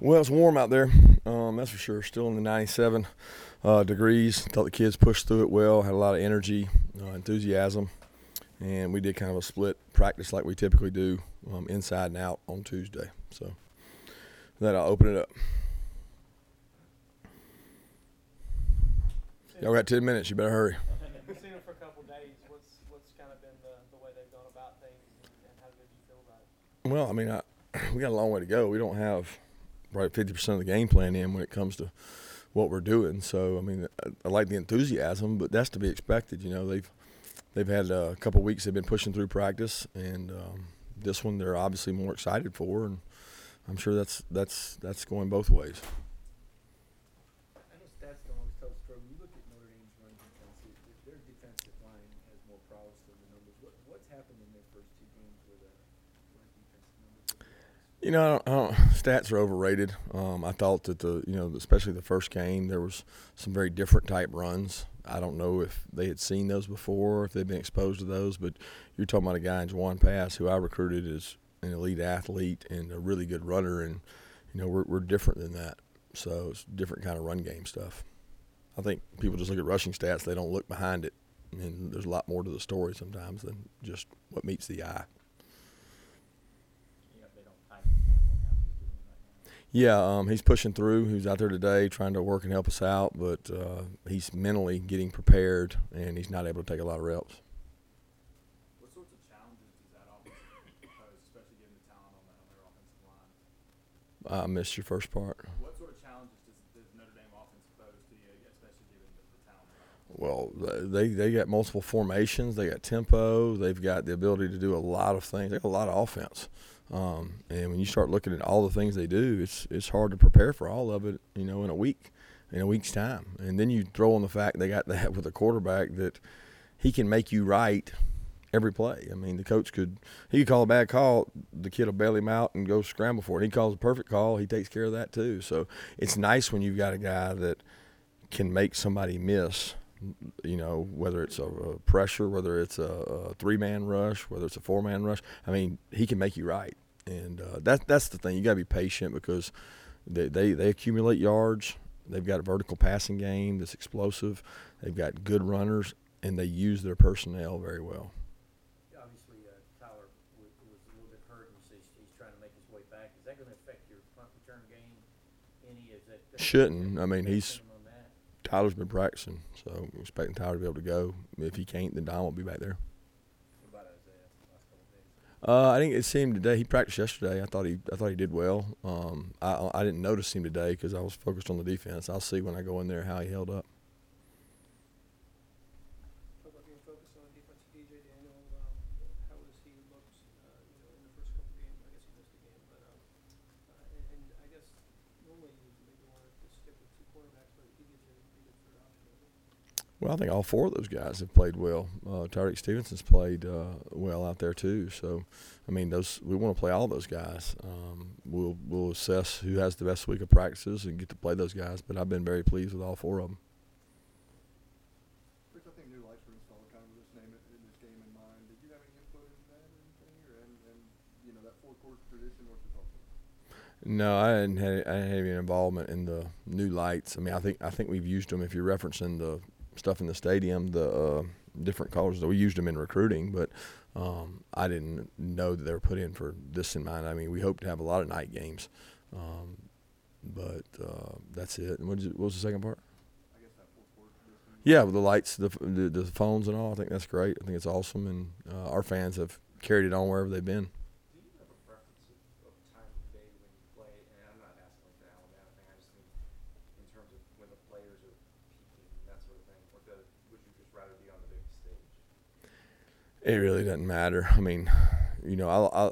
Well, it's warm out there. Um, that's for sure. Still in the 97 uh, degrees. Thought the kids pushed through it well. Had a lot of energy, uh, enthusiasm, and we did kind of a split practice like we typically do, um, inside and out on Tuesday. So then I'll open it up. Y'all got 10 minutes. You better hurry. You've seen them for a couple days. What's what's kind of been the, the way they've gone about things, and how did you feel about it? Well, I mean, I, we got a long way to go. We don't have right 50% of the game plan in when it comes to what we're doing. So, I mean, I, I like the enthusiasm, but that's to be expected. You know, they've they've had a couple weeks they've been pushing through practice, and um, this one they're obviously more excited for, and I'm sure that's that's that's going both ways. I know stats don't always tell the story. When you look at Notre Dame's run defense, it, it, their defensive line has more prowess than the numbers. What, what's happened in their first two games where the run defensive numbers have been You know, I don't, I don't, stats are overrated. Um, I thought that the, you know, especially the first game, there was some very different type runs. I don't know if they had seen those before, if they'd been exposed to those. But you're talking about a guy in Jawon Pass who I recruited as an elite athlete and a really good runner, and you know, we're we're different than that. So it's different kind of run game stuff. I think people just look at rushing stats; they don't look behind it. and there's a lot more to the story sometimes than just what meets the eye. you know, they don't time Campbell and how he's doing right now. Yeah, um, he's pushing through. He's out there today trying to work and help us out, but uh, he's mentally getting prepared, and he's not able to take a lot of reps. What sorts of challenges does that offense pose, especially given the talent on, the, on their offensive line? I missed your first part. What sort of challenges does, does Notre Dame offense pose to you, especially given the, the talent? Well, they they got multiple formations. They got tempo. They've got the ability to do a lot of things. They got a lot of offense. Um, and when you start looking at all the things they do, it's it's hard to prepare for all of it. You know, in a week, in a week's time. And then you throw on the fact they got that with a quarterback that he can make you right every play. I mean, the coach could he could call a bad call, the kid will bail him out and go scramble for it. He calls a perfect call, he takes care of that too. So it's nice when you've got a guy that can make somebody miss. You know, whether it's a, a pressure, whether it's a, a three man rush, whether it's a four man rush. I mean, he can make you right, and uh, that that's the thing. You got to be patient because they, they they accumulate yards. They've got a vertical passing game that's explosive. They've got good runners, and they use their personnel very well. Obviously, uh, Tyler was, was a little bit hurt, and he's, he's trying to make his way back. Is that going to affect your punt return game any? Is that Shouldn't. I mean, he's Him on that? Tyler's been practicing, so I'm expecting Tyler to be able to go. If he can't, then Don will be back there. Uh, I didn't see him today. He practiced yesterday. I thought he, I thought he did well. Um, I, I didn't notice him today because I was focused on the defense. I'll see when I go in there how he held up. Talk about being focused on defensive DJ Daniel. Um, how has he looked, uh, you know, in the first couple games? I guess he missed a game, but um, uh, and, and I guess normally you maybe want to stick with two quarterbacks, but he gives you a pretty good third option. doesn't he? Well, I think all four of those guys have played well. Uh, Tyrique Stevenson's played uh, well out there too. So, I mean, those we want to play all those guys. Um, we'll we'll assess who has the best week of practices and get to play those guys. But I've been very pleased with all four of them. Chris, I new lights were installed kind with this name in this game in mind. Did you have any input into that or anything, or and, and you know that four quarter tradition? What's your thoughts on? No, I didn't have, I didn't have any involvement in the new lights. I mean, I think I think we've used them. If you're referencing the stuff in the stadium, the uh, different colors, that we used them in recruiting, but um, I didn't know that they were put in for this in mind. I mean, we hope to have a lot of night games, um, but uh, that's it. And what, it, what was the second part? Yeah, with the lights, the, the the phones and all. I think that's great. I think it's awesome, and uh, our fans have carried it on wherever they've been. Do you have a preference of, of time of day when you play? And I'm not asking like the Alabama thing. I just mean in terms of when the players are peaking and that sort of thing. Or do, would you just rather be on the big stage? It really doesn't matter. I mean, you know, I, I,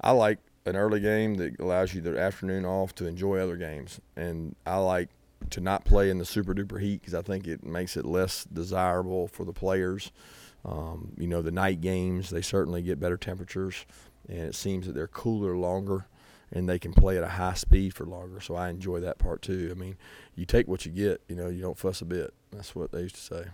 I like an early game that allows you the afternoon off to enjoy other games, and I like to not play in the super duper heat because I think it makes it less desirable for the players. Um, you know, the night games they certainly get better temperatures, and it seems that they're cooler longer, and they can play at a high speed for longer. So I enjoy that part too. I mean, you take what you get. You know, you don't fuss a bit. That's what they used to say.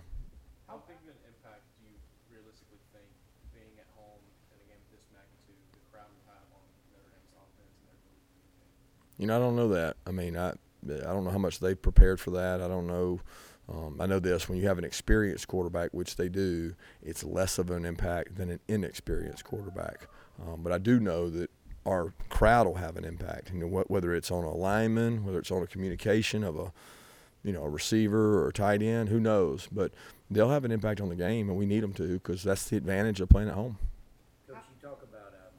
How big of an impact do you realistically think being at home in a game of this magnitude, the crowd will have on Notre Dame's offense and their ability to communicate? You know, I don't know that. I mean, I I don't know how much they prepared for that. I don't know. Um, I know this: when you have an experienced quarterback, which they do, it's less of an impact than an inexperienced quarterback. Um, but I do know that our crowd will have an impact. You know, wh- whether it's on a lineman, whether it's on a communication of a, you know, a receiver or a tight end, who knows? But they'll have an impact on the game, and we need them to because that's the advantage of playing at home. Coach, you talk about um,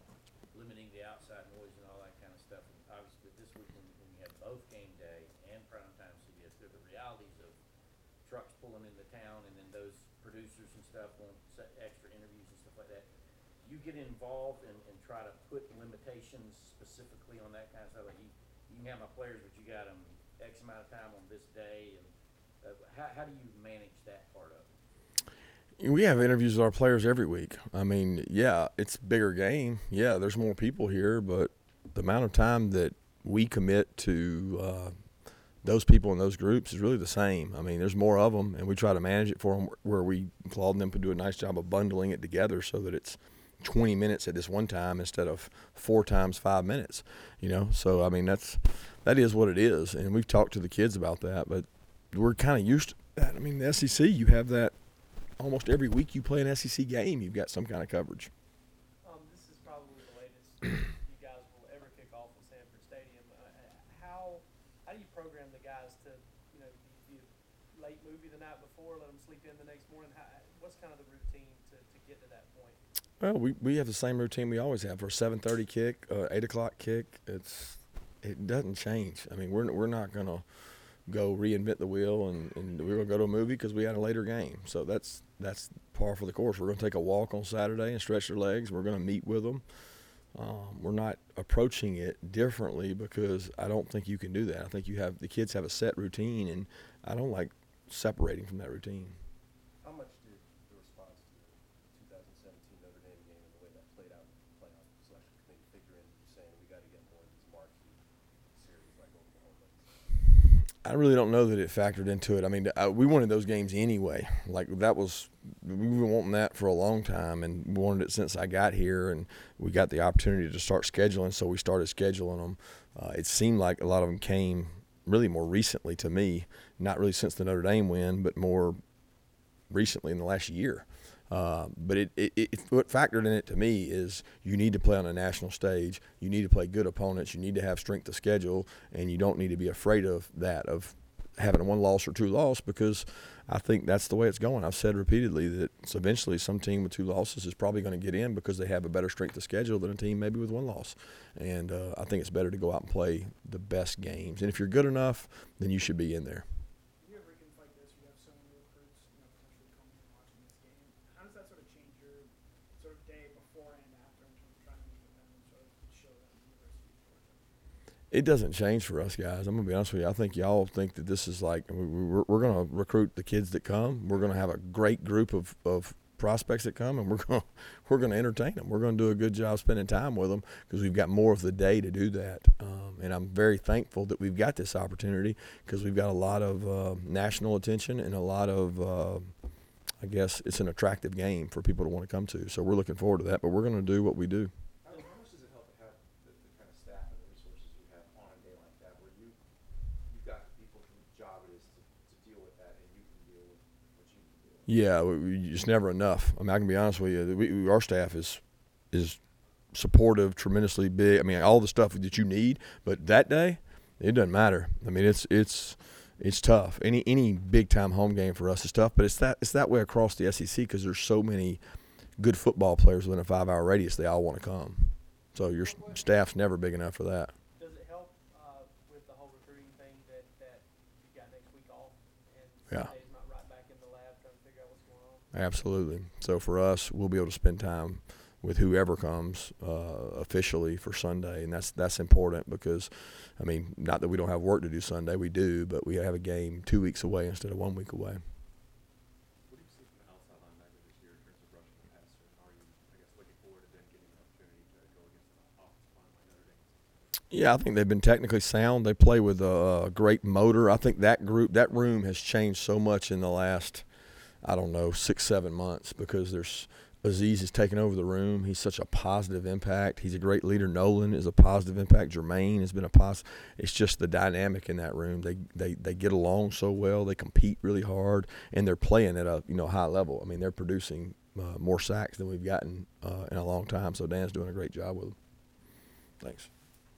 limiting the outside noise and all that kind of stuff. And obviously, this week when, when you have both game day and primetime CBS, there are the realities of trucks pulling into town and then those producers and stuff want extra interviews and stuff like that. You get involved and, and try to put limitations specifically on that kind of stuff? Like you, you can have my players, but you got them X amount of time on this day. And uh, how, how do you manage that part of it? We have interviews with our players every week. I mean, yeah, it's bigger game. Yeah, there's more people here, but the amount of time that we commit to uh, those people in those groups is really the same. I mean, there's more of them, and we try to manage it for them where we and them to do a nice job of bundling it together so that it's 20 minutes at this one time instead of four times five minutes. You know, so I mean that's that is what it is, and we've talked to the kids about that, but we're kind of used to that. I mean, the SEC, you have that almost every week you play an SEC game, you've got some kind of coverage. Um, this is probably the latest you guys will ever kick off at Sanford Stadium. Uh, how how do you program the guys to you know do you late movie the night before, let them sleep in the next morning? How, what's kind of the routine to, to get to that point? Well, we, we have the same routine we always have for a seven thirty kick, uh, eight o'clock kick. It's it doesn't change. I mean, we're we're not gonna go reinvent the wheel and, and we're gonna go to a movie because we had a later game. So that's that's par for the course. We're gonna take a walk on Saturday and stretch their legs. We're gonna meet with them. Um, we're not approaching it differently because I don't think you can do that. I think you have the kids have a set routine, and I don't like separating from that routine. How much did the response to the 2017 Notre Dame game and the way that played out in the playoff selection committee figure in you saying we got to get more of these marquee series like Oklahoma? I really don't know that it factored into it. I mean, I, we wanted those games anyway. Like that was we've been wanting that for a long time, and wanted it since I got here, and we got the opportunity to start scheduling, so we started scheduling them. Uh, it seemed like a lot of them came really more recently to me, not really since the Notre Dame win, but more recently in the last year. Uh, but it, it, it, what factored in it to me is you need to play on a national stage. You need to play good opponents. You need to have strength of schedule, and you don't need to be afraid of that of having one loss or two loss because I think that's the way it's going. I've said repeatedly that eventually some team with two losses is probably going to get in because they have a better strength of schedule than a team maybe with one loss. And uh, I think it's better to go out and play the best games. And if you're good enough, then you should be in there. you ever get like this, you have so many recruits, you know, potentially coming and watching this game. How does that sort of change your sort of day before and after in terms of trying to meet with them and sort of show them the University of Georgia? It doesn't change for us guys. I'm gonna be honest with you. I think y'all think that this is like we- we're, we're gonna recruit the kids that come. We're gonna have a great group of, of prospects that come, and we're gonna we're gonna entertain them. We're gonna do a good job spending time with them because we've got more of the day to do that. Um, and I'm very thankful that we've got this opportunity because we've got a lot of uh, national attention and a lot of uh, I guess it's an attractive game for people to want to come to. So we're looking forward to that. But we're gonna do what we do. How, how much does it help to have the, the kind of staff and the resources you have on a day like that, where you you've got people whose job it is to, to deal with that, and you can deal with what you can deal with. Yeah, it's never enough. I mean, I can be honest with you. We, our staff is is supportive, tremendously big. I mean, all the stuff that you need. But that day, it doesn't matter. I mean, it's it's it's tough. Any any big time home game for us is tough. But it's that it's that way across the SEC because there's so many good football players within a five hour radius. They all want to come. So your staff's never big enough for that. Does it help uh, with the whole recruiting thing that, that you got next week off Yeah. Sunday's not right back in the lab trying to figure out what's going on? Absolutely. So for us, we'll be able to spend time with whoever comes uh, officially for Sunday, and that's that's important because, I mean, not that we don't have work to do Sunday, we do, but we have a game two weeks away instead of one week away. What do you see from the outside linebacker this year in terms of rushing the passer? And are you, I guess, looking forward to them getting an opportunity to go against an offensive line like Notre Dame? Yeah, I think they've been technically sound. They play with a great motor. I think that group, that room has changed so much in the last, I don't know, six, seven months because there's Azeez has taken over the room. He's such a positive impact. He's a great leader. Nolan is a positive impact. Jermaine has been a positive. It's just the dynamic in that room. They they they get along so well. They compete really hard, and they're playing at a you know high level. I mean, they're producing uh, more sacks than we've gotten uh, in a long time. So Dan's doing a great job with them. Thanks.